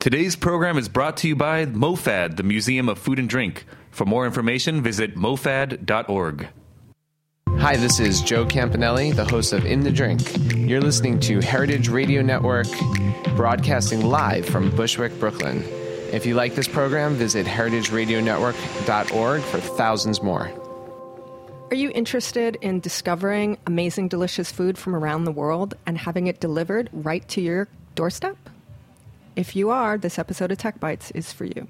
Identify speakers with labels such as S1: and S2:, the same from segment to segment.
S1: Today's program is brought to you by MoFad, the Museum of Food and Drink. For more information, visit mofad.org.
S2: Hi, this is Joe Campanale, the host of In the Drink. You're listening to Heritage Radio Network, broadcasting live from Bushwick, Brooklyn. If you like this program, visit heritageradionetwork.org for thousands more.
S3: Are you interested in discovering amazing, delicious food from around the world and having it delivered right to your doorstep? If you are, this episode of Tech Bites is for you.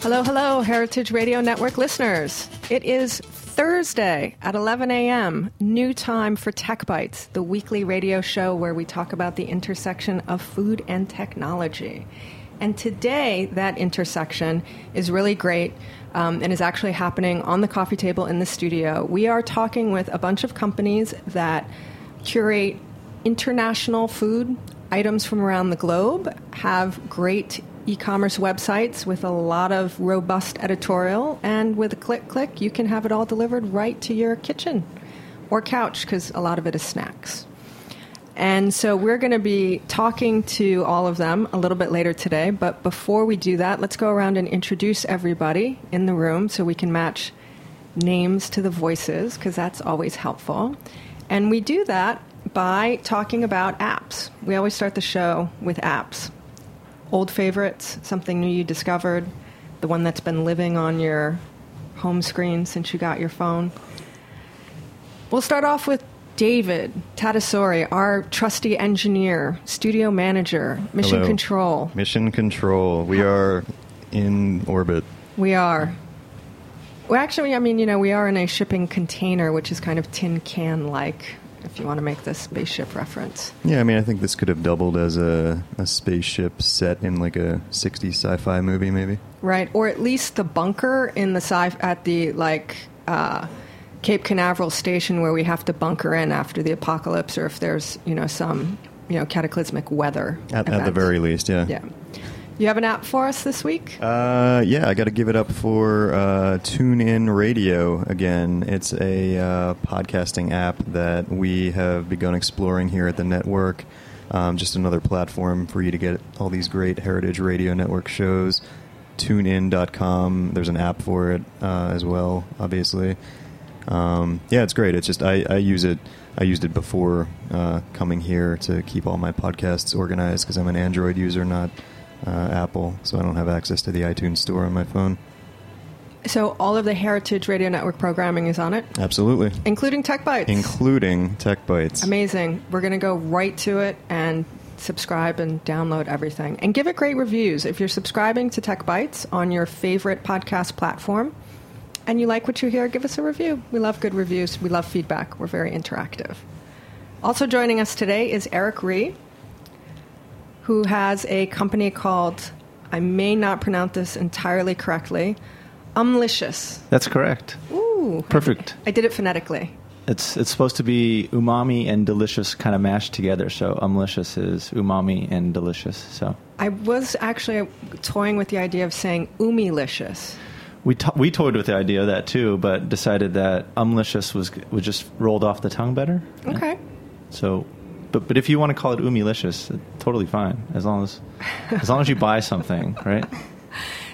S3: Hello, hello, Heritage Radio Network listeners. It is Thursday at 11 a.m., new time for Tech Bites, the weekly radio show where we talk about the intersection of food and technology. And today, that intersection is really great um, and is actually happening on the coffee table in the studio. We are talking with a bunch of companies that curate international food items from around the globe, have great e commerce websites with a lot of robust editorial, and with a click click, you can have it all delivered right to your kitchen or couch because a lot of it is snacks. And so we're going to be talking to all of them a little bit later today. But before we do that, let's go around and introduce everybody in the room so we can match names to the voices because that's always helpful. And we do that by talking about apps. We always start the show with apps old favorites, something new you discovered, the one that's been living on your home screen since you got your phone. We'll start off with David Tadasori, our trusty engineer, studio manager, mission
S4: Hello.
S3: control.
S4: Mission control. We are in orbit.
S3: We are. Well, actually, I mean, you know, we are in a shipping container, which is kind of tin can like, if you want to make the spaceship reference.
S4: Yeah, I mean, I think this could have doubled as a, a spaceship set in like a 60s sci-fi movie, maybe.
S3: Right, or at least the bunker in the sci at the like uh, Cape Canaveral station where we have to bunker in after the apocalypse, or if there's you know some you know cataclysmic weather.
S4: At, at the very least, yeah.
S3: Yeah. You have an app for us this week?
S4: Uh, yeah, I got to give it up for uh, TuneIn Radio again. It's a uh, podcasting app that we have begun exploring here at the network. Um, just another platform for you to get all these great Heritage Radio Network shows. TuneIn.com. There's an app for it uh, as well, obviously. Um, yeah, it's great. It's just I, I use it. I used it before uh, coming here to keep all my podcasts organized because I'm an Android user, not uh, Apple, so I don't have access to the iTunes store on my phone.
S3: So all of the Heritage Radio Network programming is on it,
S4: Absolutely,
S3: including Tech Bites.
S4: including Tech Bites.
S3: Amazing. We're going to go right to it and subscribe and download everything. And give it great reviews. If you're subscribing to Tech Bites on your favorite podcast platform and you like what you hear, give us a review. We love good reviews. We love feedback. We're very interactive. Also joining us today is Eric Ree, who has a company called, I may not pronounce this entirely correctly, Umlicious.
S5: That's correct.
S3: Ooh.
S5: Perfect.
S3: I did it phonetically.
S5: It's it's supposed to be umami and delicious kind of mashed together. So umlicious is umami and delicious. So
S3: I was actually toying with the idea of saying umilicious.
S5: we to- we toyed with the idea of that too, but decided that umlicious was was just rolled off the tongue better.
S3: Okay.
S5: So, but but if you want to call it umilicious, totally fine as long as as long as you buy something, right?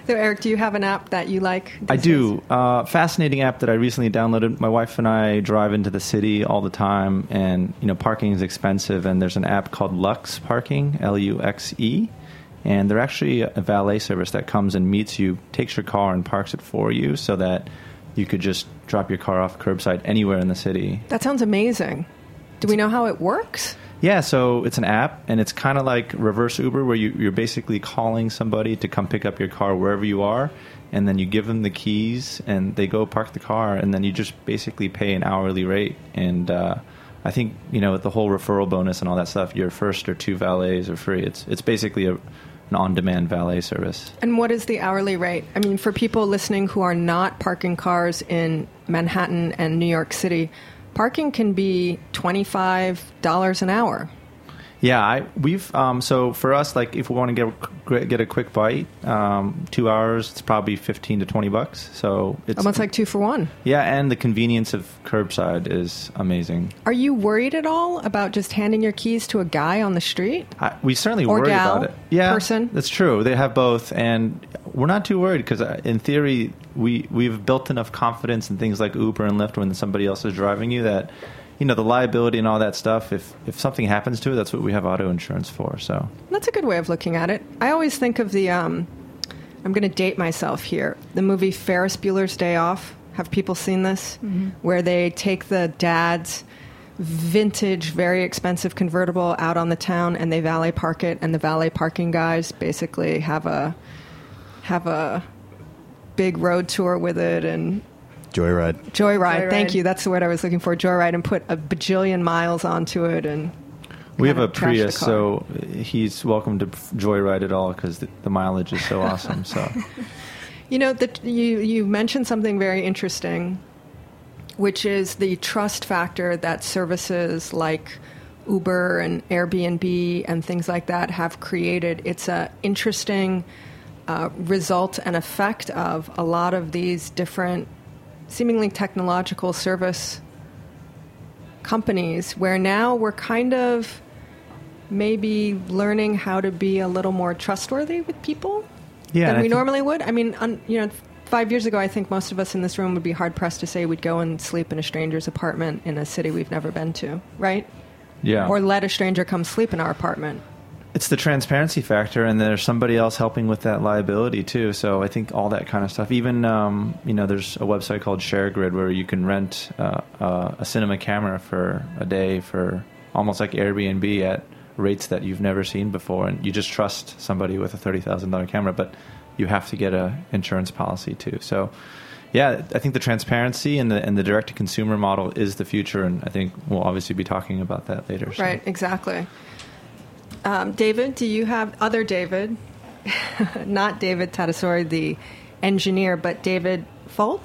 S3: So, Eric, do you have an app that you like?
S5: I do. Uh, fascinating app that I recently downloaded. My wife and I drive into the city all the time, and you know parking is expensive. And there's an app called Luxe Parking, L U X E, and they're actually a valet service that comes and meets you, takes your car, and parks it for you, so that you could just drop your car off curbside anywhere in the city.
S3: That sounds amazing. Do we know how it works?
S5: Yeah, so it's an app, and it's kind of like reverse Uber, where you, you're basically calling somebody to come pick up your car wherever you are, and then you give them the keys, and they go park the car, and then you just basically pay an hourly rate. And uh, I think you know with the whole referral bonus and all that stuff, your first or two valets are free. It's it's basically a, an on-demand valet service.
S3: And what is the hourly rate? I mean, for people listening who are not parking cars in Manhattan and New York City, parking can be $25 an hour.
S5: Yeah, I we've um, so for us, like if we want to get get a quick bite, um, two hours, it's probably fifteen to twenty bucks. So it's
S3: almost like two for one.
S5: Yeah, and the convenience of curbside is amazing.
S3: Are you worried at all about just handing your keys to a guy on the street?
S5: I, we certainly
S3: or
S5: worry
S3: gal,
S5: about it. Yeah,
S3: person.
S5: That's true. They have both, and we're not too worried because in theory, we we've built enough confidence in things like Uber and Lyft when somebody else is driving you that you know the liability and all that stuff if if something happens to it that's what we have auto insurance for so.
S3: That's a good way of looking at it. I always think of the um, i'm going to date myself here. The movie ferris bueller's day off. Have people seen this? Mm-hmm. where they take the dad's vintage very expensive convertible out on the town and they valet park it and the valet parking guys basically have a have a big road tour with it and
S4: Joyride.
S3: Joyride. Joyride. Thank you. That's the word I was looking for. Joyride, and put a bajillion miles onto it, and
S5: we have a Prius, so he's welcome to joyride it all because the, the, mileage is so awesome. So,
S3: you know, that you you mentioned something very interesting, which is the trust factor that services like Uber and Airbnb and things like that have created. It's a interesting. Uh, result and effect of a lot of these different seemingly technological service companies where now we're kind of maybe learning how to be a little more trustworthy with people
S5: yeah,
S3: than we normally would. I mean, un, you know, five years ago, I think most of us in this room would be hard pressed to say we'd go and sleep in a stranger's apartment in a city we've never been to, right?
S5: Yeah.
S3: Or let a stranger come sleep in our apartment
S5: it's the transparency factor, and there's somebody else helping with that liability too. So I think all that kind of stuff. Even um, you know, there's a website called ShareGrid where you can rent uh, uh, a cinema camera for a day for almost like Airbnb at rates that you've never seen before, and you just trust somebody with a thirty thousand dollar camera, but you have to get a insurance policy too. So. Yeah, I think the transparency and the and the direct to consumer model is the future, and I think we'll obviously be talking about that later.
S3: So. Right, exactly. Um, David, do you have other David, not David Tatasori, the engineer, but David Foult?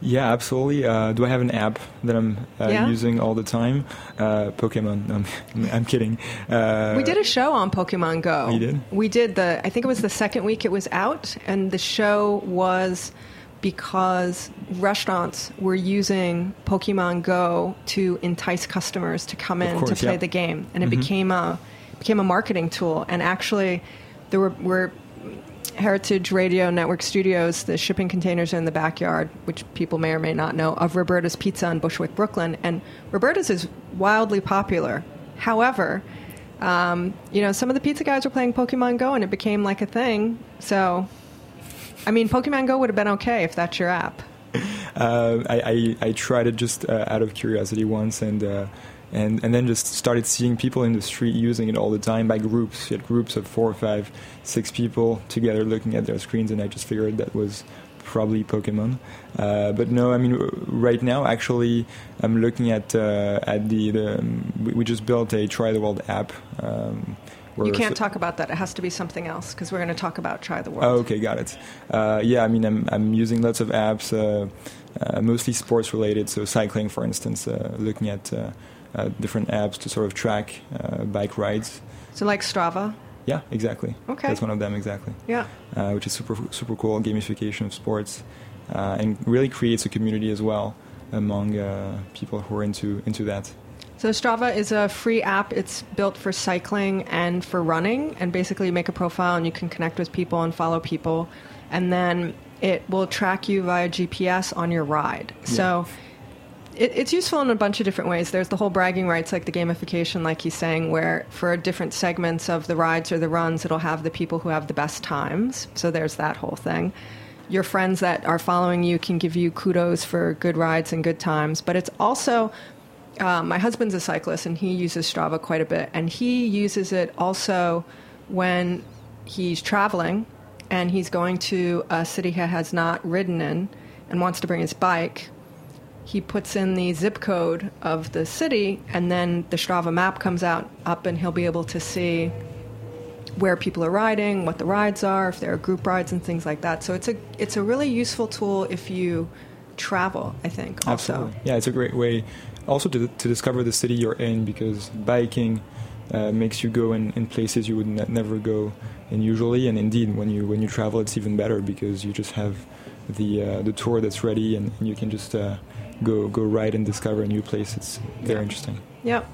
S6: Yeah, absolutely. Uh, do I have an app that I'm uh, yeah. using all the time? Uh, Pokemon. No, I'm, I'm kidding. Uh,
S3: we did a show on Pokemon Go.
S6: We did.
S3: We did the. I think it was the second week it was out, and the show was because restaurants were using Pokemon Go to entice customers to come in
S6: course,
S3: to play
S6: yeah.
S3: the game, and it mm-hmm. became a became a marketing tool. And actually, there were, were Heritage Radio Network Studios, the shipping containers in the backyard, which people may or may not know, of Roberta's Pizza in Bushwick, Brooklyn. And Roberta's is wildly popular. However, um, you know, some of the pizza guys were playing Pokemon Go and it became like a thing. So, I mean, Pokemon Go would have been okay if that's your app.
S6: Uh, I, I, I, tried it just uh, out of curiosity once and uh, and and then just started seeing people in the street using it all the time by groups. You had groups of four, five, six people together looking at their screens, and I just figured that was probably Pokemon. Uh, but no, I mean, right now, actually, I'm looking at uh, at the, the um, we just built a Try the World app. Um,
S3: you can't talk about that. It has to be something else because we're going to talk about Try the World.
S6: Oh, okay, got it. Uh, yeah, I mean, I'm I'm using lots of apps, uh, uh, mostly sports related. So cycling, for instance, uh, looking at uh, different apps to sort of track uh, bike rides.
S3: So like Strava.
S6: Yeah, exactly.
S3: Okay.
S6: That's one of them exactly.
S3: Yeah.
S6: Uh, which is super super cool gamification of sports, and really creates a community as well among people who are into into that.
S3: So Strava is a free app. It's built for cycling and for running, and basically you make a profile and you can connect with people and follow people, and then it will track you via GPS on your ride. Yeah. So it, it's useful in a bunch of different ways. There's the whole bragging rights, like the gamification, like he's saying, where for different segments of the rides or the runs, it'll have the people who have the best times. So there's that whole thing. Your friends that are following you can give you kudos for good rides and good times. But it's also, uh, my husband's a cyclist and he uses Strava quite a bit. And he uses it also when he's traveling and he's going to a city he has not ridden in and wants to bring his bike he puts in the zip code of the city, and then the Strava map comes out up, and he'll be able to see where people are riding, what the rides are, if there are group rides and things like that. So it's a it's a really useful tool if you travel. I think also.
S6: Absolutely. Yeah, it's a great way also to to discover the city you're in because biking uh, makes you go in, in places you would ne- never go in usually. And indeed, when you when you travel, it's even better because you just have the uh, the tour that's ready, and, and you can just uh, go go ride and discover a new place. It's very interesting.
S3: Yep.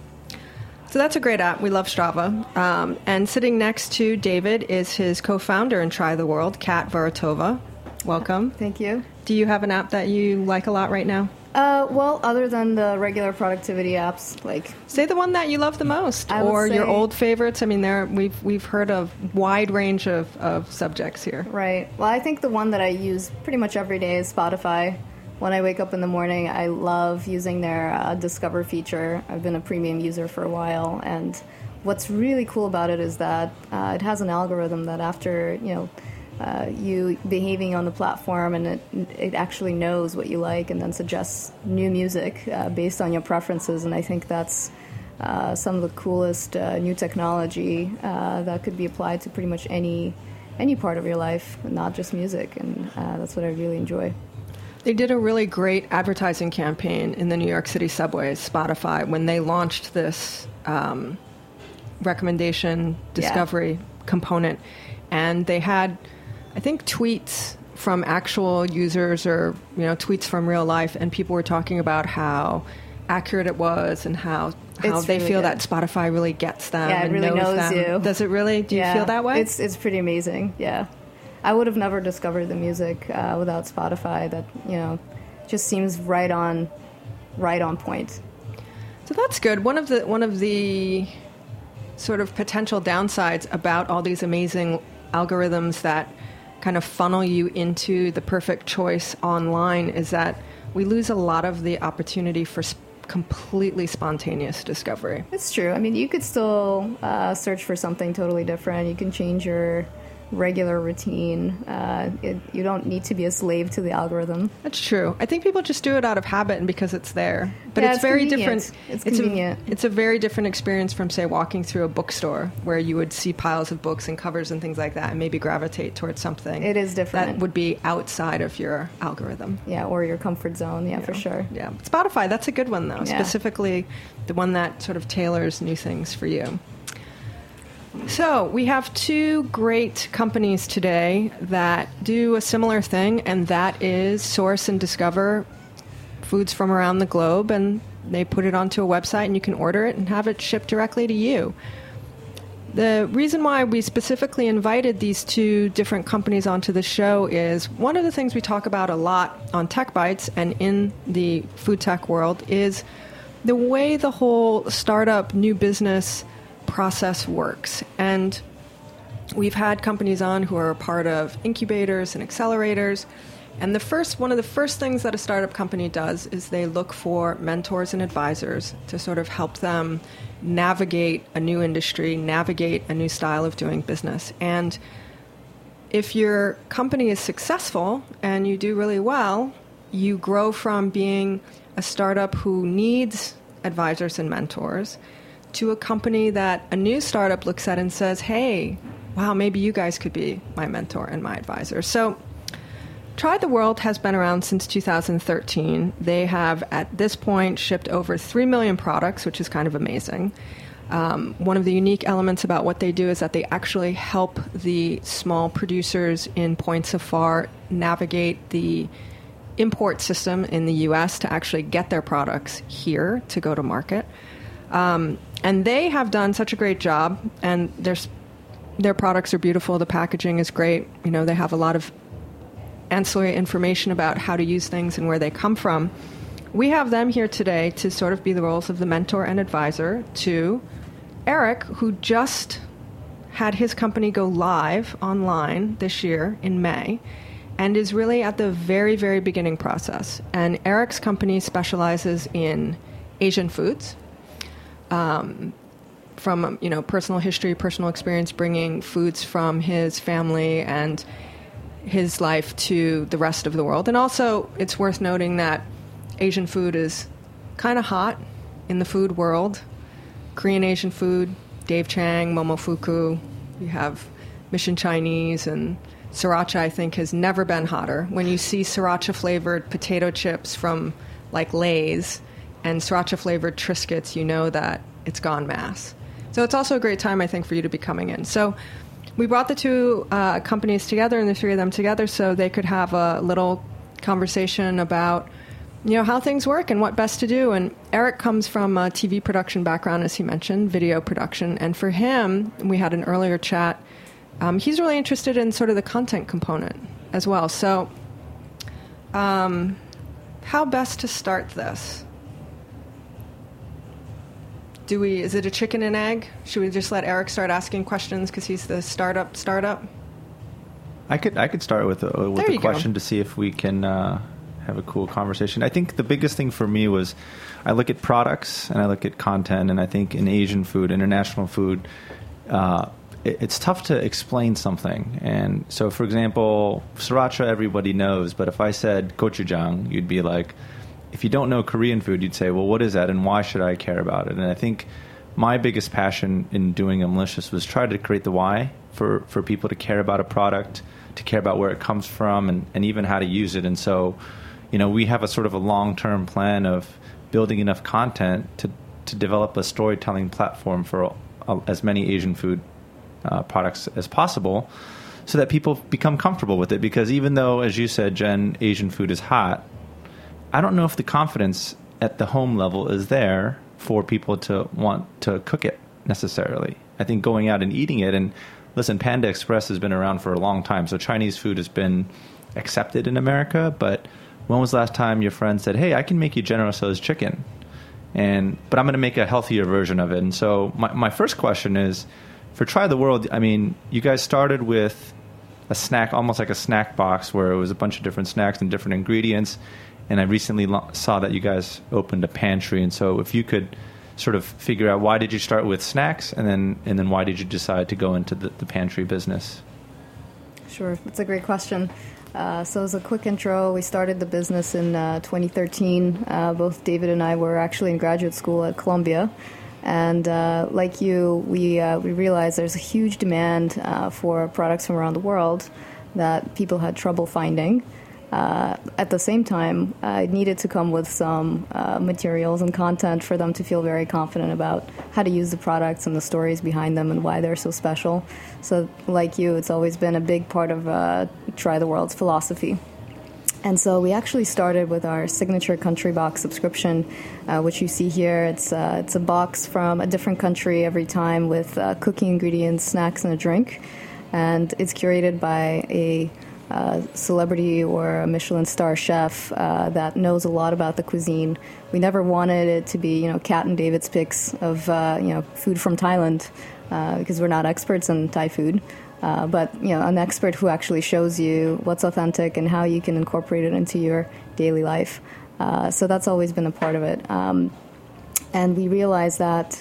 S3: So that's a great app. We love Strava. Um, and sitting next to David is his co-founder in Try the World, Kat Vorotova. Welcome.
S7: Thank you.
S3: Do you have an app that you like a lot right now?
S7: Uh, well, other than the regular productivity apps, like
S3: Say the one that you love the most,
S7: I would
S3: or your old favorites. I mean, there we've we've heard of wide range of, of subjects here.
S7: right. Well, I think the one that I use pretty much every day is Spotify. When I wake up in the morning, I love using their uh, Discover feature. I've been a premium user for a while, and what's really cool about it is that uh, it has an algorithm that after you know. Uh, you behaving on the platform and it, it actually knows what you like and then suggests new music uh, based on your preferences and I think that's uh, some of the coolest uh, new technology that could be applied to pretty much any any part of your life, not just music, and that's what I really enjoy.
S3: They did a really great advertising campaign in the New York City subways, Spotify, when they launched this um, recommendation discovery component. And they had, I think, tweets from actual users or, you know, tweets from real life. And people were talking about how accurate it was and how, how
S7: It's
S3: they
S7: really
S3: feel
S7: good.
S3: that Spotify really gets them.
S7: Yeah, it
S3: and
S7: really knows
S3: them.
S7: you.
S3: Does it really? Do you
S7: Yeah,
S3: feel that way?
S7: It's it's pretty amazing. Yeah, I would have never discovered the music uh, without Spotify. That you know, just seems right on, right on point.
S3: So that's good. One of the one of the sort of potential downsides about all these amazing algorithms that kind of funnel you into the perfect choice online is that we lose a lot of the opportunity for sp- completely spontaneous discovery.
S7: It's true. I mean, you could still uh, search for something totally different. You can change your regular routine. Uh, it, you don't need to be a slave to the algorithm.
S3: That's true. I think people just do it out of habit and because it's there. But
S7: Yeah,
S3: it's,
S7: it's
S3: very
S7: convenient.
S3: different.
S7: It's
S3: a-
S7: convenient.
S3: it's a very different experience from, say, walking through a bookstore where you would see piles of books and covers and things like that and maybe gravitate towards something.
S7: It is different.
S3: That would be outside of your algorithm.
S7: Yeah, or your comfort zone. Yeah, for sure.
S3: Yeah. Spotify, that's a good one, though.
S7: Yeah.
S3: Specifically, the one that sort of tailors new things for you. So, we have two great companies today that do a similar thing, and that is source and discover foods from around the globe, and they put it onto a website, and you can order it and have it shipped directly to you. The reason why we specifically invited these two different companies onto the show is one of the things we talk about a lot on Tech Bites and in the food tech world is the way the whole startup new business process works. And we've had companies on who are part of incubators and accelerators. And the first one of the first things that a startup company does is they look for mentors and advisors to sort of help them navigate a new industry, navigate a new style of doing business. And if your company is successful and you do really well, you grow from being a startup who needs advisors and mentors to a company that a new startup looks at and says, hey, wow, maybe you guys could be my mentor and my advisor. So, Try the World has been around since 2013. They have, at this point, shipped over 3 million products, which is kind of amazing. Um, one of the unique elements about what they do is that they actually help the small producers in points of far navigate the import system in the US to actually get their products here to go to market. Um, and they have done such a great job, and their, their products are beautiful. The packaging is great. You know, they have a lot of ancillary information about how to use things and where they come from. We have them here today to sort of be the roles of the mentor and advisor to Eric, who just had his company go live online this year in May and is really at the very, very beginning process. And Eric's company specializes in Asian foods. Um, from you know personal history, personal experience, bringing foods from his family and his life to the rest of the world. And also, it's worth noting that Asian food is kind of hot in the food world. Korean Asian food, Dave Chang, Momofuku. You have Mission Chinese and sriracha. I think has never been hotter. When you see sriracha flavored potato chips from like Lay's and sriracha flavored Triscuits, you know that it's gone mass. So it's also a great time, I think, for you to be coming in. So we brought the two uh, companies together and the three of them together so they could have a little conversation about you know how things work and what best to do and eric comes from a tv production background as he mentioned video production and for him we had an earlier chat um, he's really interested in sort of the content component as well so um, how best to start this do we is it a chicken and egg should we just let eric start asking questions because he's the startup startup
S5: I could I could start with a, with a
S3: you go.
S5: question to see if we can uh, have a cool conversation. I think the biggest thing for me was I look at products and I look at content, and I think in Asian food, international food, uh, it, it's tough to explain something. And so, for example, sriracha everybody knows, but if I said gochujang, you'd be like, if you don't know Korean food, you'd say, well, what is that, and why should I care about it? And I think my biggest passion in doing Umlicious was try to create the why for, for people to care about a product, to care about where it comes from, and, and even how to use it. And so, you know, we have a sort of a long term plan of building enough content to, to develop a storytelling platform for as many Asian food uh, products as possible so that people become comfortable with it. Because even though, as you said, Jen, Asian food is hot, I don't know if the confidence at the home level is there for people to want to cook it necessarily. I think going out and eating it, and listen, Panda Express has been around for a long time, so Chinese food has been accepted in America. But when was the last time your friend said, "Hey, I can make you General Tso's chicken," and but I'm going to make a healthier version of it? And so my my first question is, for Try the World, I mean, you guys started with a snack, almost like a snack box, where it was a bunch of different snacks and different ingredients. And I recently lo- saw that you guys opened a pantry, and so if you could sort of figure out why did you start with snacks, and then and then why did you decide to go into the, the pantry business?
S7: Sure, that's a great question. Uh, so, as a quick intro, we started the business in uh, 2013. Uh, both David and I were actually in graduate school at Columbia. And uh, like you, we, uh, we realized there's a huge demand uh, for products from around the world that people had trouble finding. Uh, at the same time, uh, it needed to come with some uh, materials and content for them to feel very confident about how to use the products and the stories behind them and why they're so special. So, like you, it's always been a big part of uh, Try the World's philosophy. And so we actually started with our signature country box subscription, uh, which you see here. It's it's a box from a different country every time with cooking ingredients, snacks, and a drink, and it's curated by a celebrity or a Michelin star chef uh, that knows a lot about the cuisine. We never wanted it to be, you know, Cat and David's picks of, uh, you know, food from Thailand uh, because we're not experts in Thai food. Uh, but you know, an expert who actually shows you what's authentic and how you can incorporate it into your daily life. Uh, so that's always been a part of it. Um, and we realized that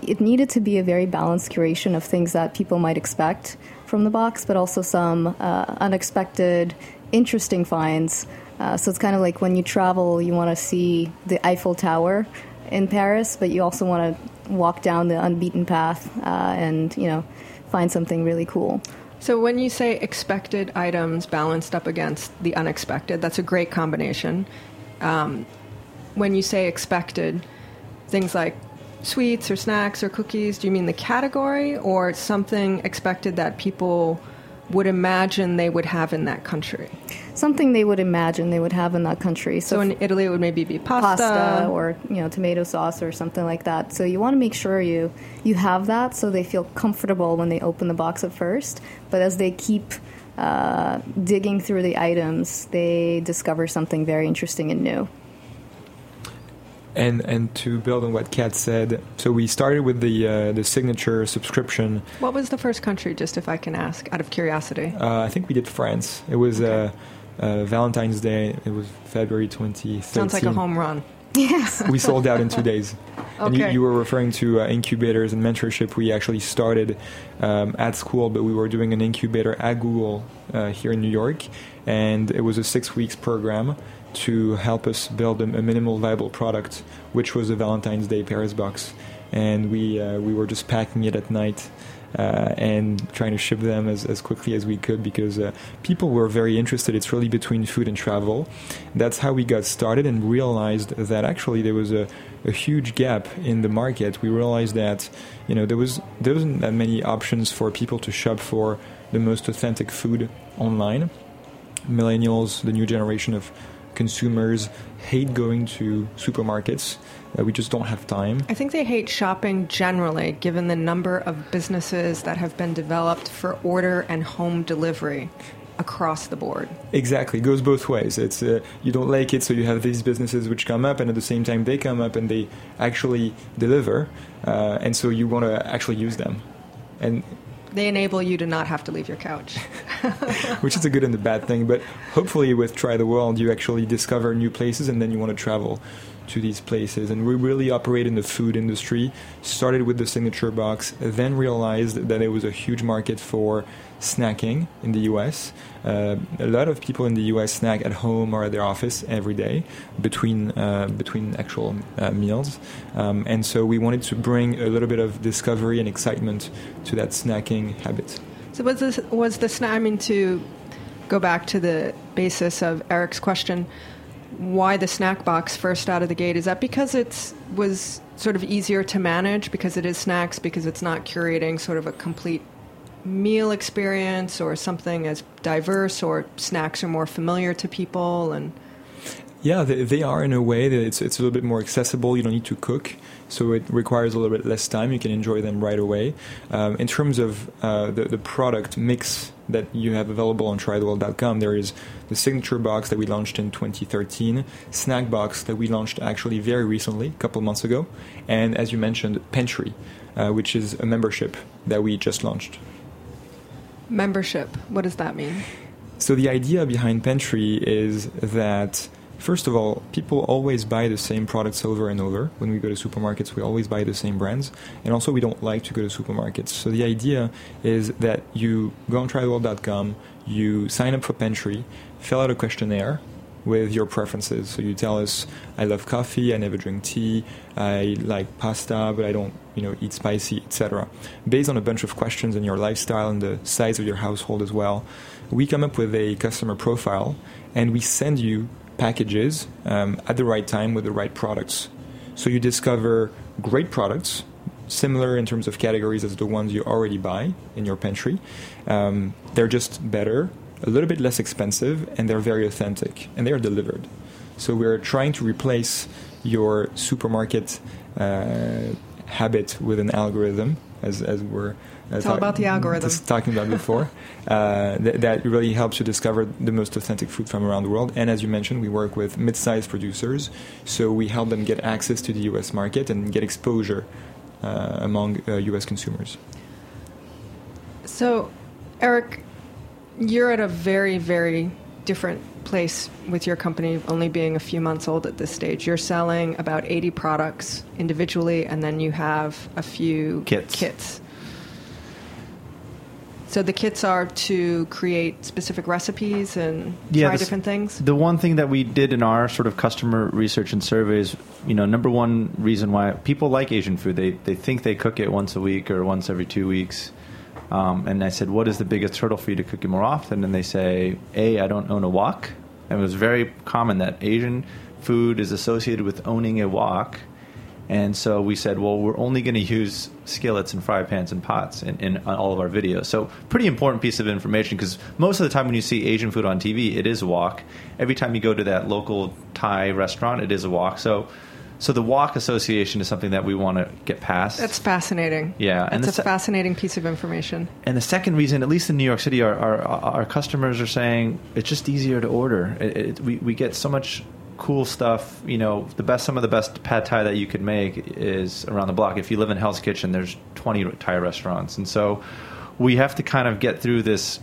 S7: it needed to be a very balanced curation of things that people might expect from the box, but also some uh, unexpected, interesting finds. Uh, so it's kind of like when you travel, you want to see the Eiffel Tower in Paris, but you also want to walk down the unbeaten path uh, and you know find something really cool.
S3: So when you say expected items balanced up against the unexpected, that's a great combination. Um, when you say expected, things like sweets or snacks or cookies, do you mean the category or something expected that people would imagine they would have in that country?
S7: Something they would imagine they would have in that country.
S3: So in Italy, it would maybe be pasta,
S7: pasta or you know tomato sauce or something like that. So you want to make sure you you have that so they feel comfortable when they open the box at first. But as they keep uh, digging through the items, they discover something very interesting and new.
S6: And and to build on what Kat said, so we started with the uh, the signature subscription.
S3: What was the first country, just if I can ask, out of curiosity?
S6: Uh, I think we did France. It was uh, uh, Valentine's Day. It was February 2013.
S3: Sounds like a home run.
S7: Yes.
S6: we sold out in two days. Okay. And you, you were referring to uh, incubators and mentorship. We actually started um, at school, but we were doing an incubator at Google uh, here in New York, and it was a six weeks program to help us build a, a minimal viable product, which was a Valentine's Day Paris box, and we uh, we were just packing it at night. uh, and trying to ship them as, as quickly as we could because uh, people were very interested. It's really between food and travel. That's how we got started and realized that actually there was a, a huge gap in the market. We realized that you know there was there wasn't that many options for people to shop for the most authentic food online. Millennials, the new generation of consumers, hate going to supermarkets. Uh, we just don't have time.
S3: I think they hate shopping generally, given the number of businesses that have been developed for order and home delivery across the board.
S6: Exactly, it goes both ways. It's uh, you don't like it, so you have these businesses which come up, and at the same time they come up and they actually deliver, uh, and so you want to actually use them, and
S3: they enable you to not have to leave your couch.
S6: Which is a good and a bad thing, but hopefully with Try the World, you actually discover new places and then you want to travel to these places. And we really operate in the food industry. Started with the signature box, then realized that there was a huge market for snacking in the US. Uh, a lot of people in the US snack at home or at their office every day between uh, between actual uh, meals, um, and so we wanted to bring a little bit of discovery and excitement to that snacking habit.
S3: So was this was the snack? I mean, to go back to the basis of Eric's question, why the snack box first out of the gate? Is that because it was sort of easier to manage? Because it is snacks? Because it's not curating sort of a complete meal experience or something as diverse or snacks are more familiar to people and
S6: yeah they, they are in a way that it's, it's a little bit more accessible. You don't need to cook so it requires a little bit less time. You can enjoy them right away. Um, in terms of uh, the, the product mix that you have available on trytheworld.com there is the signature box that we launched in 2013 snack box that we launched actually very recently a couple months ago and as you mentioned pantry uh, which is a membership that we just launched.
S3: Membership, what does that mean?
S6: So, the idea behind Pantry is that, first of all, people always buy the same products over and over. When we go to supermarkets, we always buy the same brands. And also, we don't like to go to supermarkets. So, the idea is that you go on trytheworld.com, you sign up for Pantry, fill out a questionnaire with your preferences. So you tell us, I love coffee, I never drink tea, I like pasta, but I don't, you know, eat spicy, etc. Based on a bunch of questions and your lifestyle and the size of your household as well, we come up with a customer profile and we send you packages um, at the right time with the right products. So you discover great products similar in terms of categories as the ones you already buy in your pantry. Um, they're just better, a little bit less expensive, and they're very authentic, and they are delivered. So we're trying to replace your supermarket uh, habit with an algorithm, as, as we're
S3: it's all about the algorithm.
S6: Talking about before, uh, th- that really helps you discover the most authentic food from around the world. And as you mentioned, we work with mid-sized producers, so we help them get access to the U.S. market and get exposure uh, among U.S. Uh, consumers.
S3: So, Eric, you're at a very, very different place with your company only being a few months old at this stage. You're selling about 80 products individually, and then you have a few
S5: kits.
S3: kits. So the kits are to create specific recipes and yeah, try different things.
S5: The one thing that we did in our sort of customer research and surveys, you know, number one reason why people like Asian food, they they think they cook it once a week or once every two weeks um, and I said, "What is the biggest hurdle for you to cook it more often?" And they say, "A, I don't own a wok." And it was very common that Asian food is associated with owning a wok. And so we said, well, we're only going to use skillets and fry pans and pots in, in all of our videos. So pretty important piece of information because most of the time when you see Asian food on TV, it is a wok. Every time you go to that local Thai restaurant, it is a wok. So so the wok association is something that we want to get past.
S3: That's fascinating.
S5: Yeah,
S3: and it's a se- fascinating piece of information.
S5: And the second reason, at least in New York City, our our, our customers are saying it's just easier to order. It, it, we we get so much cool stuff. You know, the best some of the best pad thai that you could make is around the block. If you live in Hell's Kitchen, there's 20 Thai restaurants, and so we have to kind of get through this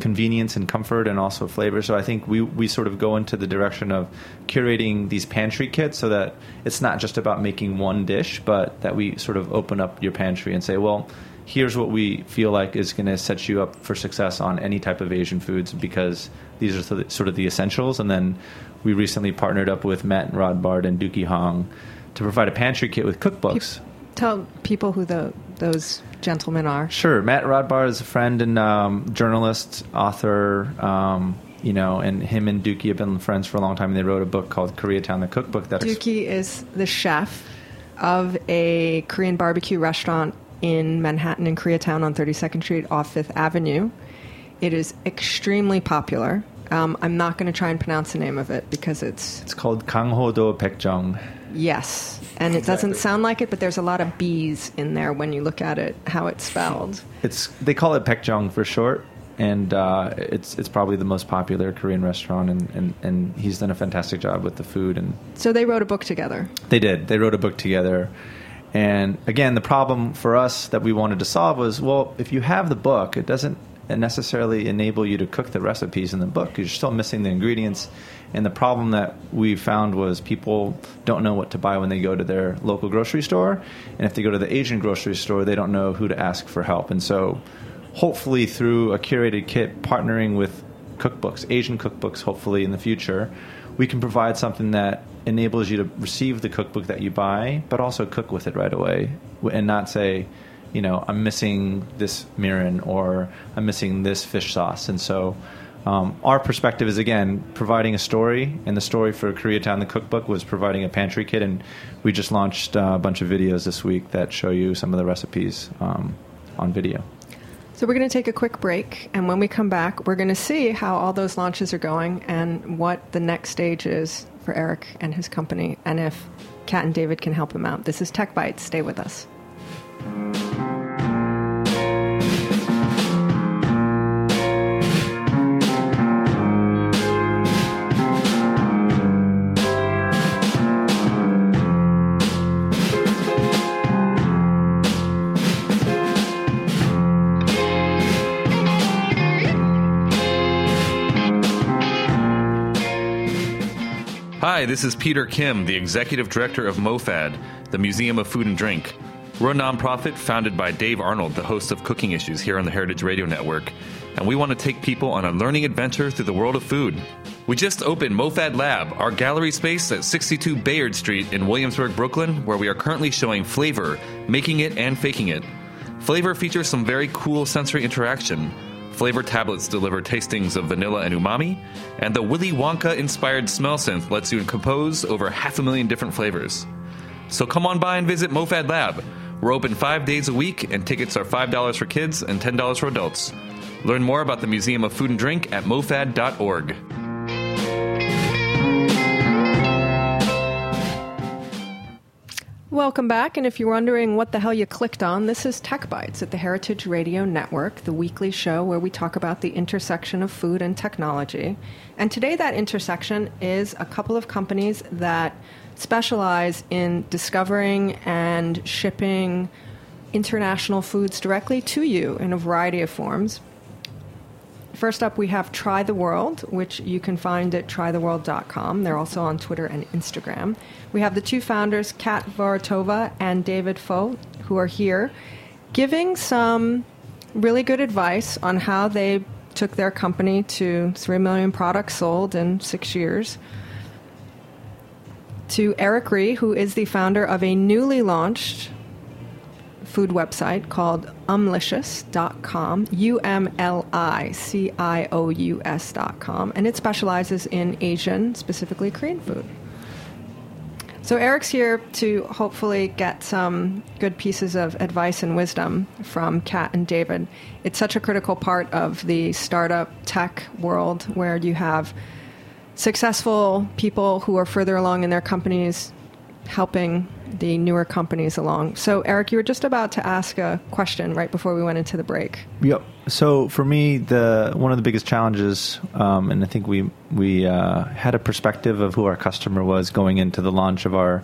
S5: convenience and comfort and also flavor. So I think we, we sort of go into the direction of curating these pantry kits so that it's not just about making one dish, but that we sort of open up your pantry and say, well, here's what we feel like is going to set you up for success on any type of Asian foods because these are sort of the essentials. And then we recently partnered up with Matt Rodbard and Deuki Hong to provide a pantry kit with cookbooks.
S3: tell people who the those gentlemen are.
S5: Sure. Matt Rodbard is a friend and um, journalist, author. Um, you know, and him and Deuki have been friends for a long time. And they wrote a book called Koreatown, the cookbook. That
S3: Deuki is the chef of a Korean barbecue restaurant in Manhattan in Koreatown on 32nd Street off Fifth Avenue. It is extremely popular. Um, I'm not going to try and pronounce the name of it because it's
S5: it's called Kang Ho Dong Baekjeong.
S3: yes, and it doesn't sound like it, but there's a lot of B's in there when you look at it, how it's spelled.
S5: It's they call it Baekjeong for short, and uh, it's it's probably the most popular Korean restaurant, and, and, and he's done a fantastic job with the food and
S3: So they wrote a book together.
S5: They did. They wrote a book together. And again, the problem for us that we wanted to solve was well, if you have the book, it doesn't necessarily enable you to cook the recipes in the book because you're still missing the ingredients. And the problem that we found was people don't know what to buy when they go to their local grocery store. And if they go to the Asian grocery store, they don't know who to ask for help. And so, hopefully, through a curated kit, partnering with cookbooks, Asian cookbooks, hopefully in the future, we can provide something that enables you to receive the cookbook that you buy, but also cook with it right away and not say, you know, I'm missing this mirin or I'm missing this fish sauce. And so um, our perspective is, again, providing a story. And the story for Koreatown, the cookbook, was providing a pantry kit. And we just launched uh, a bunch of videos this week that show you some of the recipes um, on video.
S3: So we're going to take a quick break, and when we come back, we're going to see how all those launches are going and what the next stage is for Eric and his company, and if Kat and David can help him out. This is Tech Bites. Stay with us.
S1: Hi, this is Peter Kim, the Executive Director of MoFad, the Museum of Food and Drink. We're a nonprofit founded by Dave Arnold, the host of Cooking Issues here on the Heritage Radio Network, and we want to take people on a learning adventure through the world of food. We just opened MoFad Lab, our gallery space at 62 Bayard Street in Williamsburg, Brooklyn, where we are currently showing flavor, making it, and faking it. Flavor features some very cool sensory interaction. Flavor tablets deliver tastings of vanilla and umami, and the Willy Wonka inspired smell synth lets you compose over half a million different flavors. So come on by and visit MoFad Lab. We're open five days a week, and tickets are $5 for kids and $10 for adults. Learn more about the Museum of Food and Drink at mofad.org.
S3: Welcome back, and if you're wondering what the hell you clicked on, this is Tech Bites at the Heritage Radio Network, the weekly show where we talk about the intersection of food and technology. And today, that intersection is a couple of companies that specialize in discovering and shipping international foods directly to you in a variety of forms. First up, we have Try the World, which you can find at trytheworld.com. They're also on Twitter and Instagram. We have the two founders, Kat Vorotova and David Fo, who are here giving some really good advice on how they took their company to 3 million products sold in six years. To Eric Ree, who is the founder of a newly launched food website called umlicious.com, U M L I C I O U S.com, and it specializes in Asian, specifically Korean food. So Eric's here to hopefully get some good pieces of advice and wisdom from Kat and David. It's such a critical part of the startup tech world where you have successful people who are further along in their companies helping the newer companies along. So, Eric, you were just about to ask a question right before we went into the break.
S5: Yep. So for me, the one of the biggest challenges, um, and I think we we uh, had a perspective of who our customer was going into the launch of our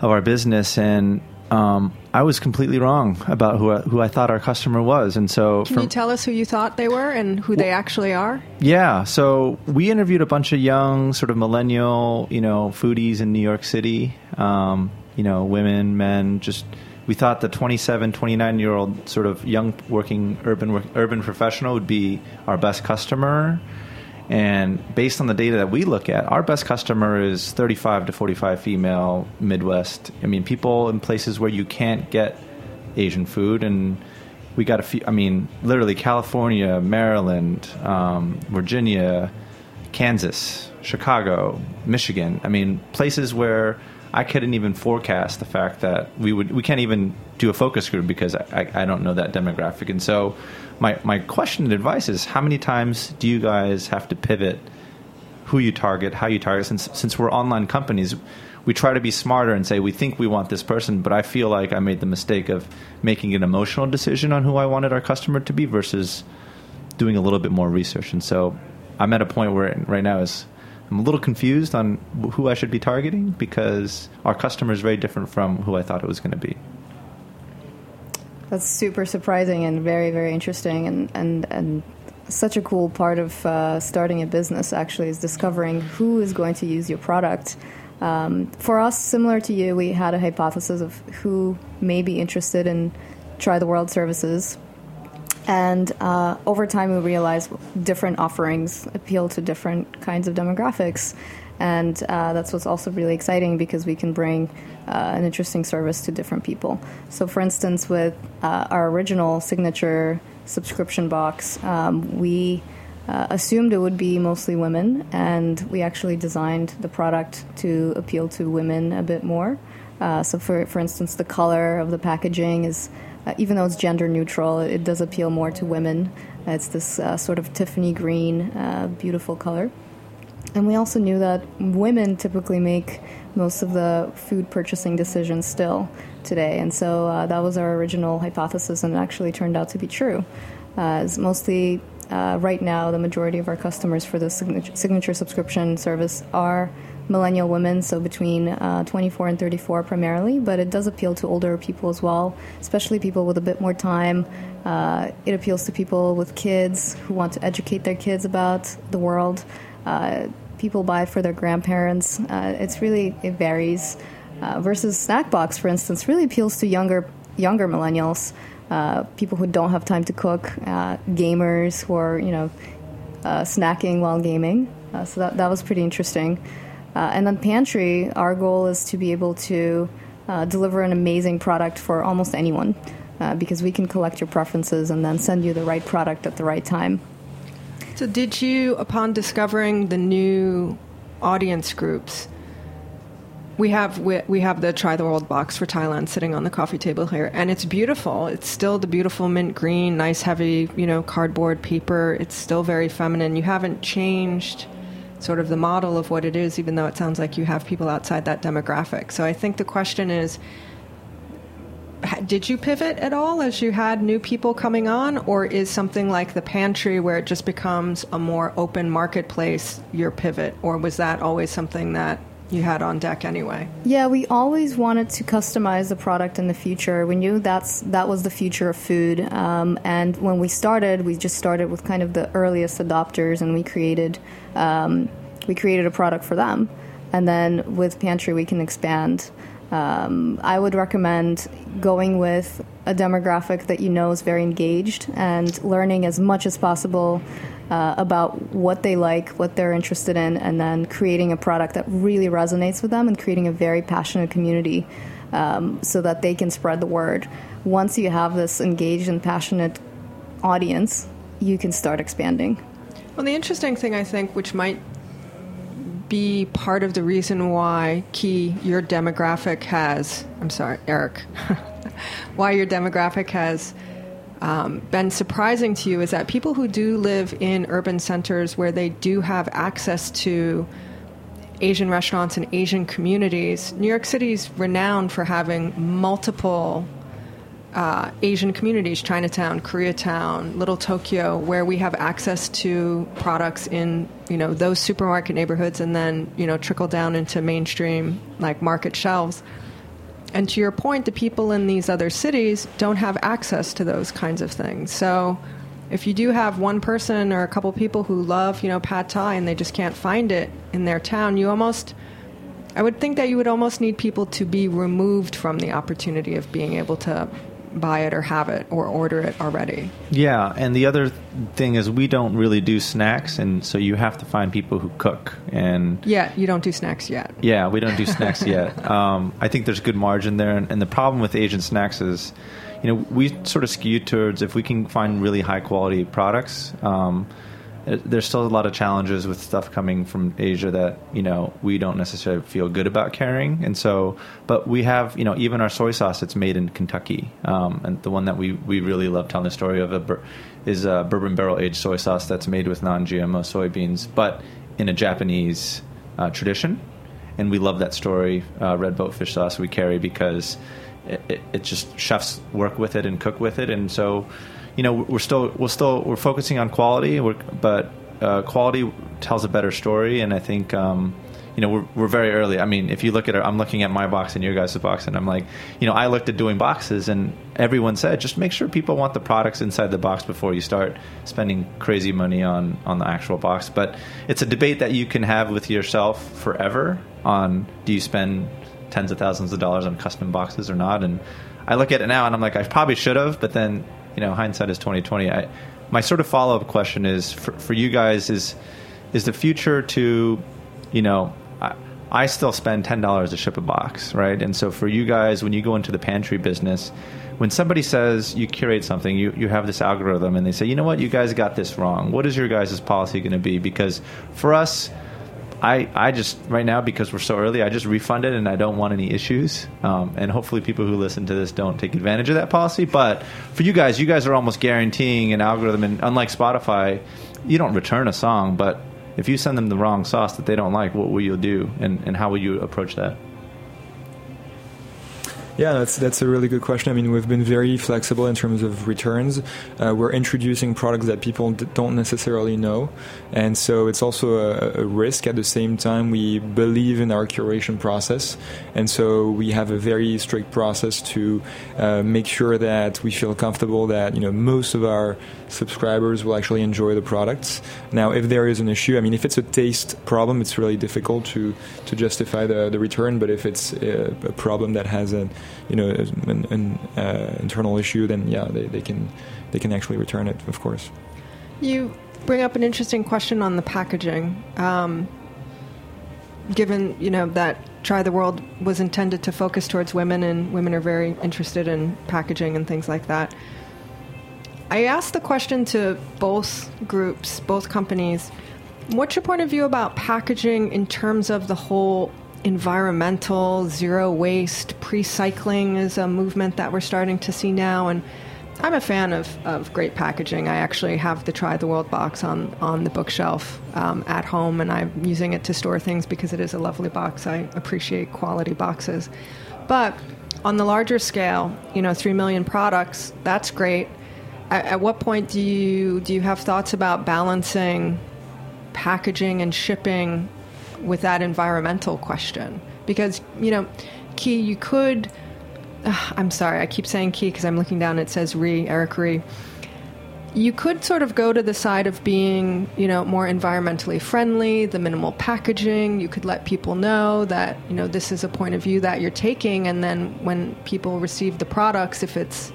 S5: of our business, and um, I was completely wrong about who I, who I thought our customer was, and so
S3: Can you tell us who you thought they were and who they actually are?
S5: Yeah, so we interviewed a bunch of young, sort of millennial, you know, foodies in New York City. Um, you know, women, men. Just we thought the 27, 29 year old sort of young working urban work, urban professional would be our best customer, And based on the data that we look at, our best customer is 35 to 45 female Midwest. I mean, people in places where you can't get Asian food, and we got a few. I mean, literally California, Maryland, um, Virginia, Kansas, Chicago, Michigan. I mean, places where I couldn't even forecast the fact that we would we can't even do a focus group because I, I, I don't know that demographic. And so, my my question and advice is: How many times do you guys have to pivot? Who you target, how you target. Since since we're online companies, we try to be smarter and say we think we want this person, but I feel like I made the mistake of making an emotional decision on who I wanted our customer to be versus doing a little bit more research. And so I'm at a point where right now is I'm a little confused on who I should be targeting because our customer is very different from who I thought it was going to be.
S7: That's super surprising and very, very interesting, and and and such a cool part of uh, starting a business. Actually, is discovering who is going to use your product. Um, for us, similar to you, we had a hypothesis of who may be interested in try the world services. And uh, over time, we realized different offerings appeal to different kinds of demographics. And uh, that's what's also really exciting because we can bring uh, an interesting service to different people. So, for instance, with uh, our original signature subscription box, um, we uh, assumed it would be mostly women, and we actually designed the product to appeal to women a bit more. Uh, so, for for instance, the color of the packaging is, uh, even though it's gender neutral, it does appeal more to women. It's this sort of Tiffany green, beautiful color. And we also knew that women typically make most of the food purchasing decisions still today, and so uh, that was our original hypothesis, and it actually turned out to be true. it's mostly uh, right now, the majority of our customers for the signature, signature subscription service are millennial women, so between uh, 24 and 34 primarily, but it does appeal to older people as well, especially people with a bit more time. Uh, it appeals to people with kids who want to educate their kids about the world. Uh, people buy for their grandparents. Uh, it's really, it varies. Uh, versus Snackbox, for instance, really appeals to younger younger millennials uh, people who don't have time to cook, uh, gamers who are you know uh, snacking while gaming. So that that was pretty interesting. And then Pantry, our goal is to be able to deliver an amazing product for almost anyone, because we can collect your preferences and then send you the right product at the right time.
S3: So, did you, upon discovering the new audience groups, we have we, we have the try the world box for Thailand sitting on the coffee table here, and it's beautiful. It's still the beautiful mint green, nice heavy, you know, cardboard paper. It's still very feminine. You haven't changed sort of the model of what it is, even though it sounds like you have people outside that demographic. So I think the question is. Did you pivot at all as you had new people coming on, or is something like the pantry where it just becomes a more open marketplace your pivot, or was that always something that you had on deck anyway.
S7: Yeah, we always wanted to customize the product in the future. We knew that's that was the future of food. Um, and when we started, we just started with kind of the earliest adopters, and we created um, we created a product for them. And then with Pantry, we can expand. Um, I would recommend going with a demographic that you know is very engaged and learning as much as possible uh, about what they like, what they're interested in, and then creating a product that really resonates with them and creating a very passionate community um, so that they can spread the word. Once you have this engaged and passionate audience, you can start expanding.
S3: Well, the interesting thing, I think, which might be part of the reason why Key, your demographic has, I'm sorry, Eric, why your demographic has um, been surprising to you is that people who do live in urban centers where they do have access to Asian restaurants and Asian communities, New York City is renowned for having multiple uh, Asian communities, Chinatown, Koreatown, Little Tokyo, where we have access to products in you know those supermarket neighborhoods, and then you know trickle down into mainstream like market shelves. And to your point, the people in these other cities don't have access to those kinds of things. So if you do have one person or a couple people who love, you know, pad thai and they just can't find it in their town, you almost I would think that you would almost need people to be removed from the opportunity of being able to buy it or have it or order it already.
S5: Yeah, and the other thing is we don't really do snacks, and so you have to find people who cook. And
S3: Yeah, you don't do snacks yet.
S5: yeah, we don't do snacks yet. Um, I think there's good margin there, and, and the problem with Asian snacks is, you know, we sort of skew towards if we can find really high quality products. Um, there's still a lot of challenges with stuff coming from Asia that you know we don't necessarily feel good about carrying, and so. But we have you know even our soy sauce that's made in Kentucky, um, and the one that we we really love telling the story of a is a bourbon barrel aged soy sauce that's made with non-GMO soybeans, but in a Japanese uh, tradition, and we love that story. Uh, red boat fish sauce we carry because it, it, it just chefs work with it and cook with it, and so you know we're still we're still we're focusing on quality, but uh, quality tells a better story, and I think. Um, you know, we're, we're very early. I mean, if you look at it, I'm looking at my box and your guys' box, and I'm like, you know, I looked at doing boxes, and everyone said just make sure people want the products inside the box before you start spending crazy money on on the actual box. But it's a debate that you can have with yourself forever on do you spend tens of thousands of dollars on custom boxes or not? And I look at it now, and I'm like, I probably should have, but then you know, hindsight is 2020. I, my sort of follow up question is for, for you guys is is the future to you know I, I still spend ten dollars to ship a box, right? And so for you guys, when you go into the pantry business, when somebody says you curate something, you, you have this algorithm, and they say, you know what, you guys got this wrong. What is your guys' policy going to be? Because for us, I, I just right now because we're so early, I just refunded and I don't want any issues. Um, and hopefully, people who listen to this don't take advantage of that policy. But for you guys, you guys are almost guaranteeing an algorithm, and unlike Spotify, you don't return a song, but if you send them the wrong sauce that they don't like, what will you do, and, and how will you approach that?
S6: Yeah, that's that's a really good question. I mean, we've been very flexible in terms of returns. Uh, we're introducing products that people d- don't necessarily know, and so it's also a, a risk. At the same time, we believe in our curation process, and so we have a very strict process to uh, make sure that we feel comfortable that you know most of our subscribers will actually enjoy the products. Now, if there is an issue, I mean, if it's a taste problem, it's really difficult to to justify the, the return. But if it's a, a problem that has a you know an, an uh, internal issue, then yeah, they, they can they can actually return it, of course.
S3: You bring up an interesting question on the packaging. Um, given you know that Try the World was intended to focus towards women, and women are very interested in packaging and things like that. I asked the question to both groups, both companies. What's your point of view about packaging in terms of the whole environmental, zero waste, pre-cycling is a movement that we're starting to see now, and I'm a fan of, of great packaging. I actually have the Try the World box on, on the bookshelf um, at home, and I'm using it to store things because it is a lovely box. I appreciate quality boxes. But on the larger scale, you know, 3 million products, that's great. At, at what point do you, do you have thoughts about balancing packaging and shipping with that environmental question? Because, you know, Key, you could. Uh, I'm sorry, I keep saying Key because I'm looking down. It says Re, Eric Re. You could sort of go to the side of being, you know, more environmentally friendly, the minimal packaging. You could let people know that, you know, this is a point of view that you're taking, and then when people receive the products, if it's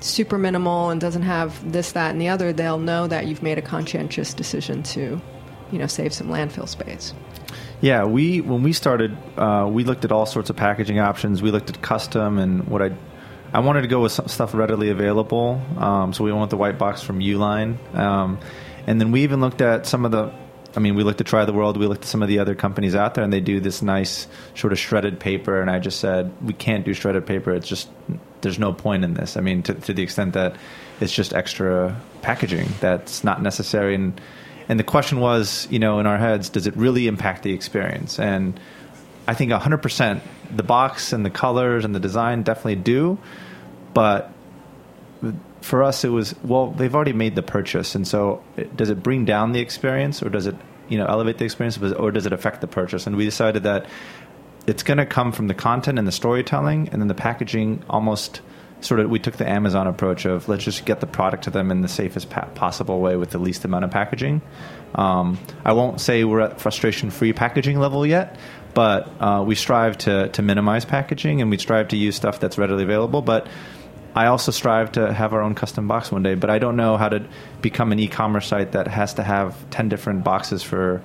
S3: super minimal and doesn't have this, that, and the other, they'll know that you've made a conscientious decision to, you know, save some landfill space.
S5: Yeah, we when we started, uh, we looked at all sorts of packaging options. We looked at custom and what I, I wanted to go with stuff readily available. Um, so we went with the white box from Uline, um, and then we even looked at some of the. I mean, we looked at Try the World. We looked at some of the other companies out there, and they do this nice sort of shredded paper. And I just said, we can't do shredded paper. It's just there's no point in this. I mean, to, to the extent that it's just extra packaging that's not necessary and and the question was, you know, in our heads, does it really impact the experience? And I think 100%, the box and the colors and the design definitely do. But for us, it was, well, they've already made the purchase. And so does it bring down the experience or does it, you know, elevate the experience or does it affect the purchase? And we decided that it's going to come from the content and the storytelling and then the packaging almost sort of we took the Amazon approach of let's just get the product to them in the safest pa- possible way with the least amount of packaging. Um, I won't say we're at frustration free packaging level yet, but uh, we strive to to minimize packaging and we strive to use stuff that's readily available. But I also strive to have our own custom box one day, but I don't know how to become an e-commerce site that has to have ten different boxes for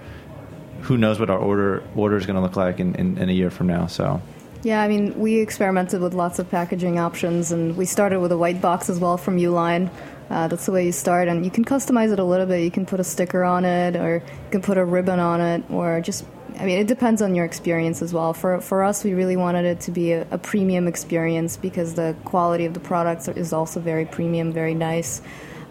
S5: who knows what our order order is going to look like in, in, in a year from now. So
S7: Yeah, I mean, we experimented with lots of packaging options, and we started with a white box as well from Uline. Uh, that's the way you start, and you can customize it a little bit. You can put a sticker on it, or you can put a ribbon on it, or just. I mean, it depends on your experience as well. For for us, we really wanted it to be a, a premium experience because the quality of the products is also very premium, very nice.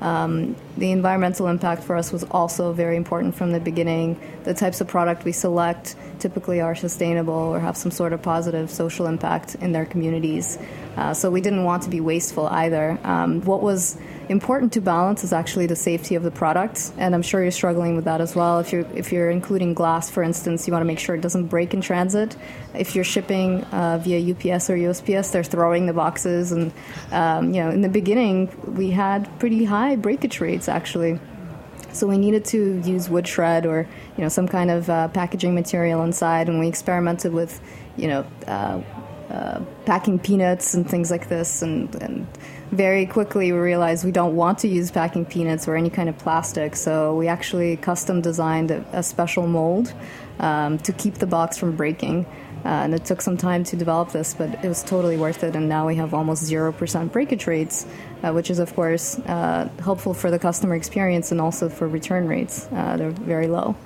S7: Um, the environmental impact for us was also very important from the beginning. The types of product we select typically are sustainable or have some sort of positive social impact in their communities. Uh, so we didn't want to be wasteful either. Um, what was important to balance is actually the safety of the product, and I'm sure you're struggling with that as well. If you're if you're including glass, for instance, you want to make sure it doesn't break in transit. If you're shipping uh, via UPS or USPS, they're throwing the boxes, and um, you know in the beginning we had pretty high breakage rates actually. So we needed to use wood shred or you know some kind of uh, packaging material inside, and we experimented with you know uh, uh, packing peanuts and things like this, and, and very quickly we realized we don't want to use packing peanuts or any kind of plastic. So we actually custom designed a, a special mold um, to keep the box from breaking. Uh, and it took some time to develop this, but it was totally worth it. And now we have almost 0% breakage rates, uh, which is, of course, uh, helpful for the customer experience and also for return rates. Uh, they're very low.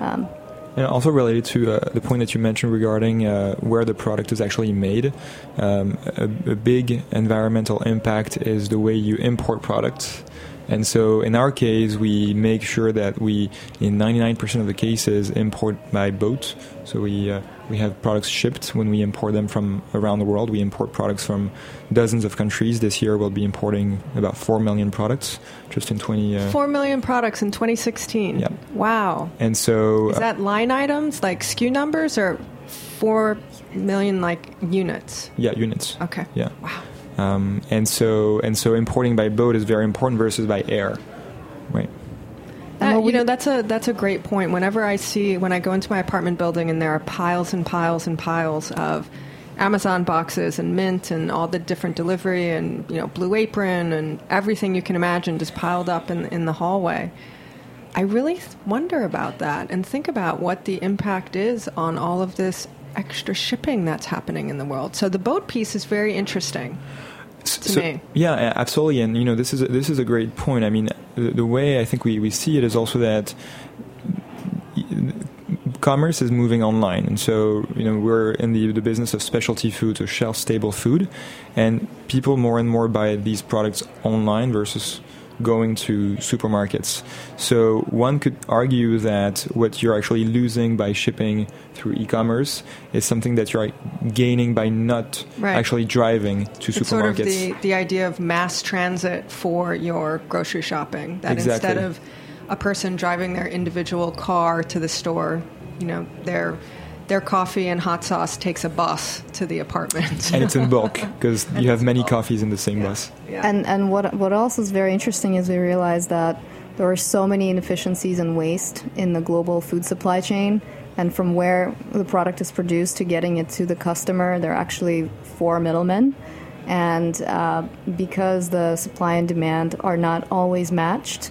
S7: Um,
S6: And also related to uh, the point that you mentioned regarding uh, where the product is actually made, um, a, a big environmental impact is the way you import products. And so in our case, we make sure that we, in 99% of the cases, import by boat. So we uh, we have products shipped when we import them from around the world. We import products from dozens of countries. This year, we'll be importing about four million products just in 20. Uh,
S3: Four million products in 2016.
S6: Yeah.
S3: Wow.
S6: and so
S3: Is that line items like SKU numbers or four million like units?
S6: yeah, units.
S3: Okay.
S6: Yeah.
S3: Wow.
S6: Um, and so and so importing by boat is very important versus by air, right?
S3: Uh,
S7: well,
S3: you know that's a that's a great point. Whenever I see when I go into my apartment building and there are piles and piles and piles of Amazon boxes and Mint and all the different delivery and you know Blue Apron and everything you can imagine just piled up in in the hallway. I really wonder about that and think about what the impact is on all of this extra shipping that's happening in the world. So the boat piece is very interesting. to me.
S6: Yeah, absolutely. And you know, this is a, this is a great point. I mean, the, the way I think we, we see it is also that commerce is moving online, and so you know we're in the the business of specialty foods or shelf stable food, and people more and more buy these products online versus going to supermarkets. So one could argue that what you're actually losing by shipping through e-commerce is something that you're gaining by not
S3: Right.
S6: actually driving to
S3: It's sort of
S6: supermarkets.
S3: the, the idea of mass transit for your grocery shopping. That
S6: Exactly.
S3: instead of a person driving their individual car to the store, you know, their their coffee and hot sauce takes a bus to the apartment.
S6: and it's in bulk because you have many
S3: bulk.
S6: coffees in the same bus.
S3: yeah.
S7: And and what what else is very interesting is we realize that there are so many inefficiencies and waste in the global food supply chain, and from where the product is produced to getting it to the customer, there are actually four middlemen. And uh, because the supply and demand are not always matched,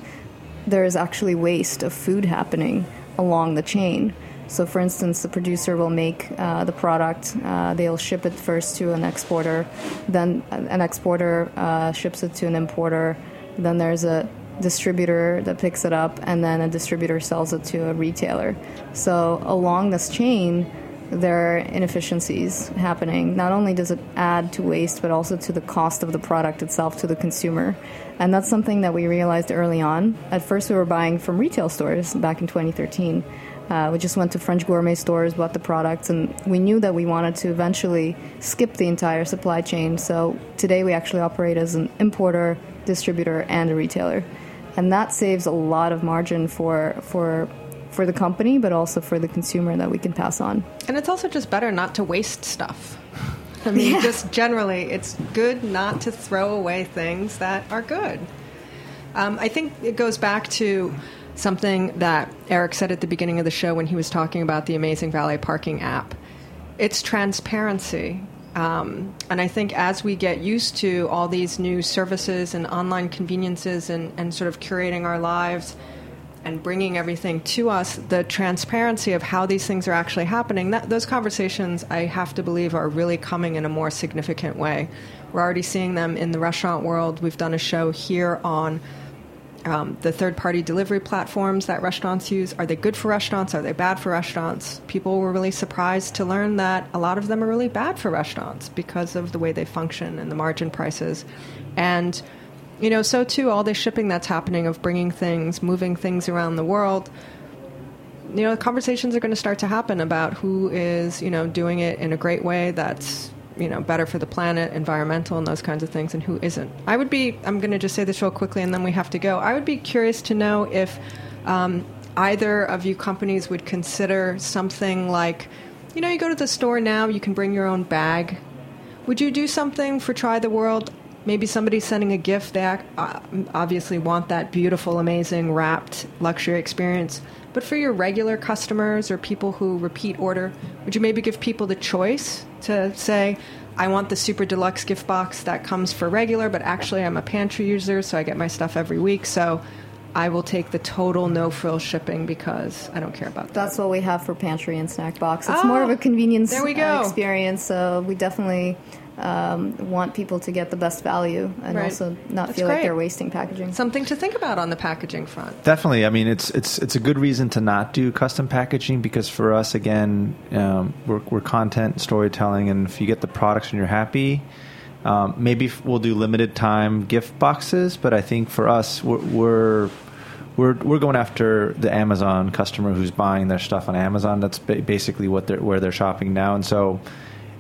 S7: there is actually waste of food happening along the chain. So, for instance, the producer will make uh, the product, uh, they'll ship it first to an exporter, then an exporter uh, ships it to an importer, then there's a distributor that picks it up, and then a distributor sells it to a retailer. So, along this chain, there are inefficiencies happening. Not only does it add to waste, but also to the cost of the product itself to the consumer. And that's something that we realized early on. At first, we were buying from retail stores back in 2013. Uh, we just went to French gourmet stores, bought the products, and we knew that we wanted to eventually skip the entire supply chain. So today we actually operate as an importer, distributor, and a retailer. And that saves a lot of margin for, for, for the company, but also for the consumer that we can pass on.
S3: And it's also just better not to waste stuff. I mean, just generally, it's good not to throw away things that are good. Um, I think it goes back to something that Eric said at the beginning of the show when he was talking about the Amazing Valet Parking app. It's transparency. Um, and I think as we get used to all these new services and online conveniences and, and sort of curating our lives and bringing everything to us, the transparency of how these things are actually happening, that, those conversations, I have to believe, are really coming in a more significant way. We're already seeing them in the restaurant world. We've done a show here on um, the third party delivery platforms that restaurants use. Are they good for restaurants? Are they bad for restaurants? People were really surprised to learn that a lot of them are really bad for restaurants because of the way they function and the margin prices. And you know, so too, all this shipping that's happening of bringing things, moving things around the world, you know, conversations are going to start to happen about who is, you know, doing it in a great way that's, you know, better for the planet, environmental, and those kinds of things, and who isn't. I would be, I'm going to just say this real quickly and then we have to go. I would be curious to know if um, either of you companies would consider something like, you know, you go to the store now, you can bring your own bag. Would you do something for Try the World? maybe somebody's sending a gift they uh, obviously want that beautiful amazing wrapped luxury experience but for your regular customers or people who repeat order would you maybe give people the choice to say i want the super deluxe gift box that comes for regular but actually i'm a pantry user so i get my stuff every week so I will take the total no frill shipping because I don't care about that.
S7: That's what we have for pantry and snack box. It's oh, more of a oh, convenience
S3: there we go.
S7: experience. So we definitely um, want people to get the best value and right. also not
S3: That's
S7: feel
S3: great.
S7: like they're wasting packaging.
S3: Something to think about on the packaging front.
S5: Definitely. I mean, it's it's it's a good reason to not do custom packaging because for us, again, um, we're, we're content storytelling, and if you get the products and you're happy. Um, maybe we'll do limited time gift boxes, but I think for us, we're, we're we're we're going after the Amazon customer who's buying their stuff on Amazon. That's basically what they're where they're shopping now, and so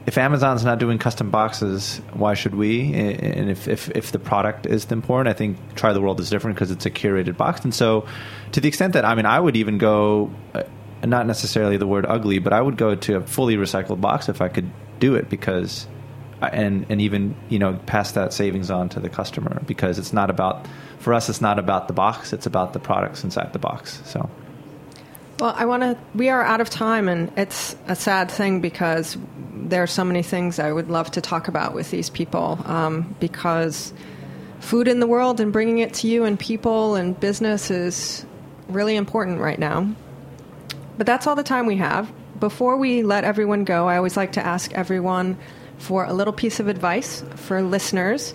S5: if Amazon's not doing custom boxes, why should we? And if, if, if the product is important, I think Try the World is different because it's a curated box. And so, to the extent that, I mean, I would even go, uh, not necessarily the word ugly, but I would go to a fully recycled box if I could do it because, and, and even, you know, pass that savings on to the customer because it's not about, for us, it's not about the box, it's about the products inside the box. So.
S3: Well, I want to. We are out of time, and it's a sad thing because there are so many things I would love to talk about with these people. Um, because food in the world and bringing it to you and people and business is really important right now. But that's all the time we have. Before we let everyone go, I always like to ask everyone for a little piece of advice for listeners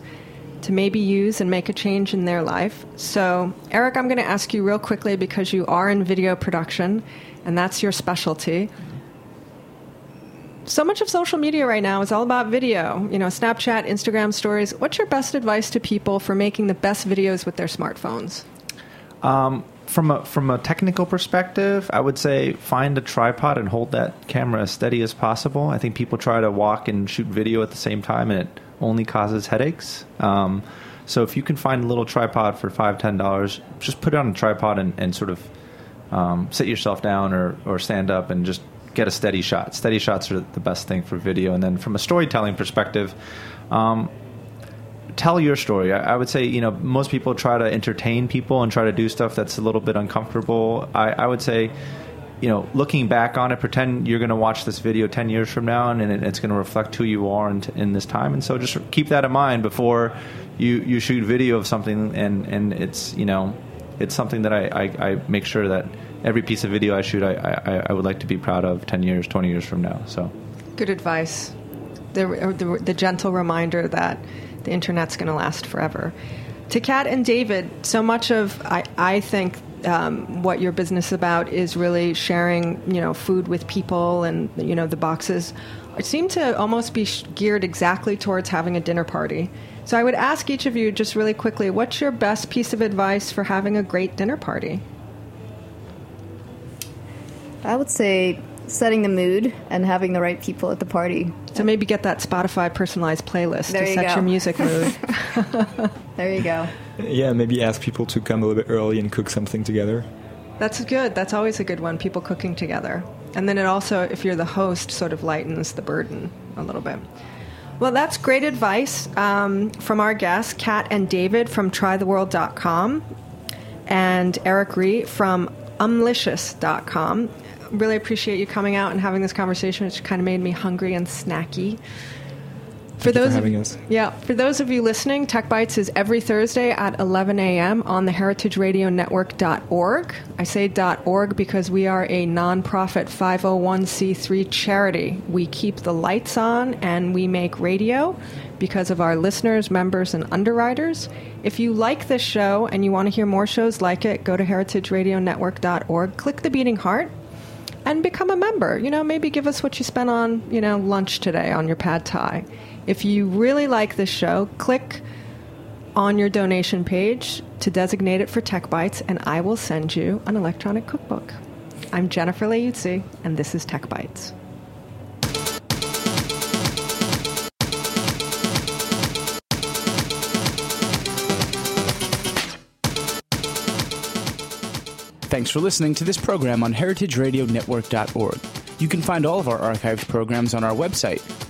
S3: to maybe use and make a change in their life. So, Eric, I'm going to ask you real quickly because you are in video production and that's your specialty. So much of social media right now is all about video, you know, Snapchat, Instagram stories. What's your best advice to people for making the best videos with their smartphones?
S5: Um, from a from a technical perspective, I would say find a tripod and hold that camera as steady as possible. I think people try to walk and shoot video at the same time, and it only causes headaches. Um, so if you can find a little tripod for five ten dollars, just put it on a tripod and, and sort of um, sit yourself down or or stand up and just get a steady shot. Steady shots are the best thing for video. And then from a storytelling perspective. Um, tell your story. I, I, would say, you know, most people try to entertain people and try to do stuff that's a little bit uncomfortable. I, I would say, you know, looking back on it, pretend you're going to watch this video 10 years from now and it, it's going to reflect who you are in, in, this time. And so just keep that in mind before you, you shoot video of something and, and it's, you know, it's something that I, I, I make sure that every piece of video I shoot, I, I, I would like to be proud of 10 years, 20 years from now. So
S3: good advice. The, the, the gentle reminder that the internet's going to last forever. To Kat and David, so much of, I, I think, um, what your business is about is really sharing, you know, food with people and you know the boxes. It seem to almost be geared exactly towards having a dinner party. So I would ask each of you just really quickly, what's your best piece of advice for having a great dinner party?
S7: I would say setting the mood and having the right people at the party.
S3: So maybe get that Spotify personalized playlist
S7: there
S3: to
S7: you
S3: set
S7: go.
S3: your music mood.
S7: there you go.
S6: Yeah, maybe ask people to come a little bit early and cook something together.
S3: That's good. That's always a good one. People cooking together. And then it also, if you're the host, sort of lightens the burden a little bit. Well, that's great advice um, from our guests, Kat and David from trytheworld.com and Eric Ree from umlicious.com. Really appreciate you coming out and having this conversation, which kind of made me hungry and snacky. For those
S6: for
S3: of,
S6: us.
S3: Yeah, for those of you listening, Tech Bites is every Thursday at 11 a.m. on the heritageradionetwork.org. I say .org because we are a nonprofit 501c3 charity. We keep the lights on and we make radio because of our listeners, members, and underwriters. If you like this show and you want to hear more shows like it, go to heritageradionetwork.org, click the beating heart, and become a member. You know, maybe give us what you spent on, you know, lunch today on your pad thai. If you really like this show, click on your donation page to designate it for Tech Bites, and I will send you an electronic cookbook. I'm Jennifer Leuzzi, and this is Tech Bites.
S8: Thanks for listening to this program on heritageradionetwork.org. You can find all of our archived programs on our website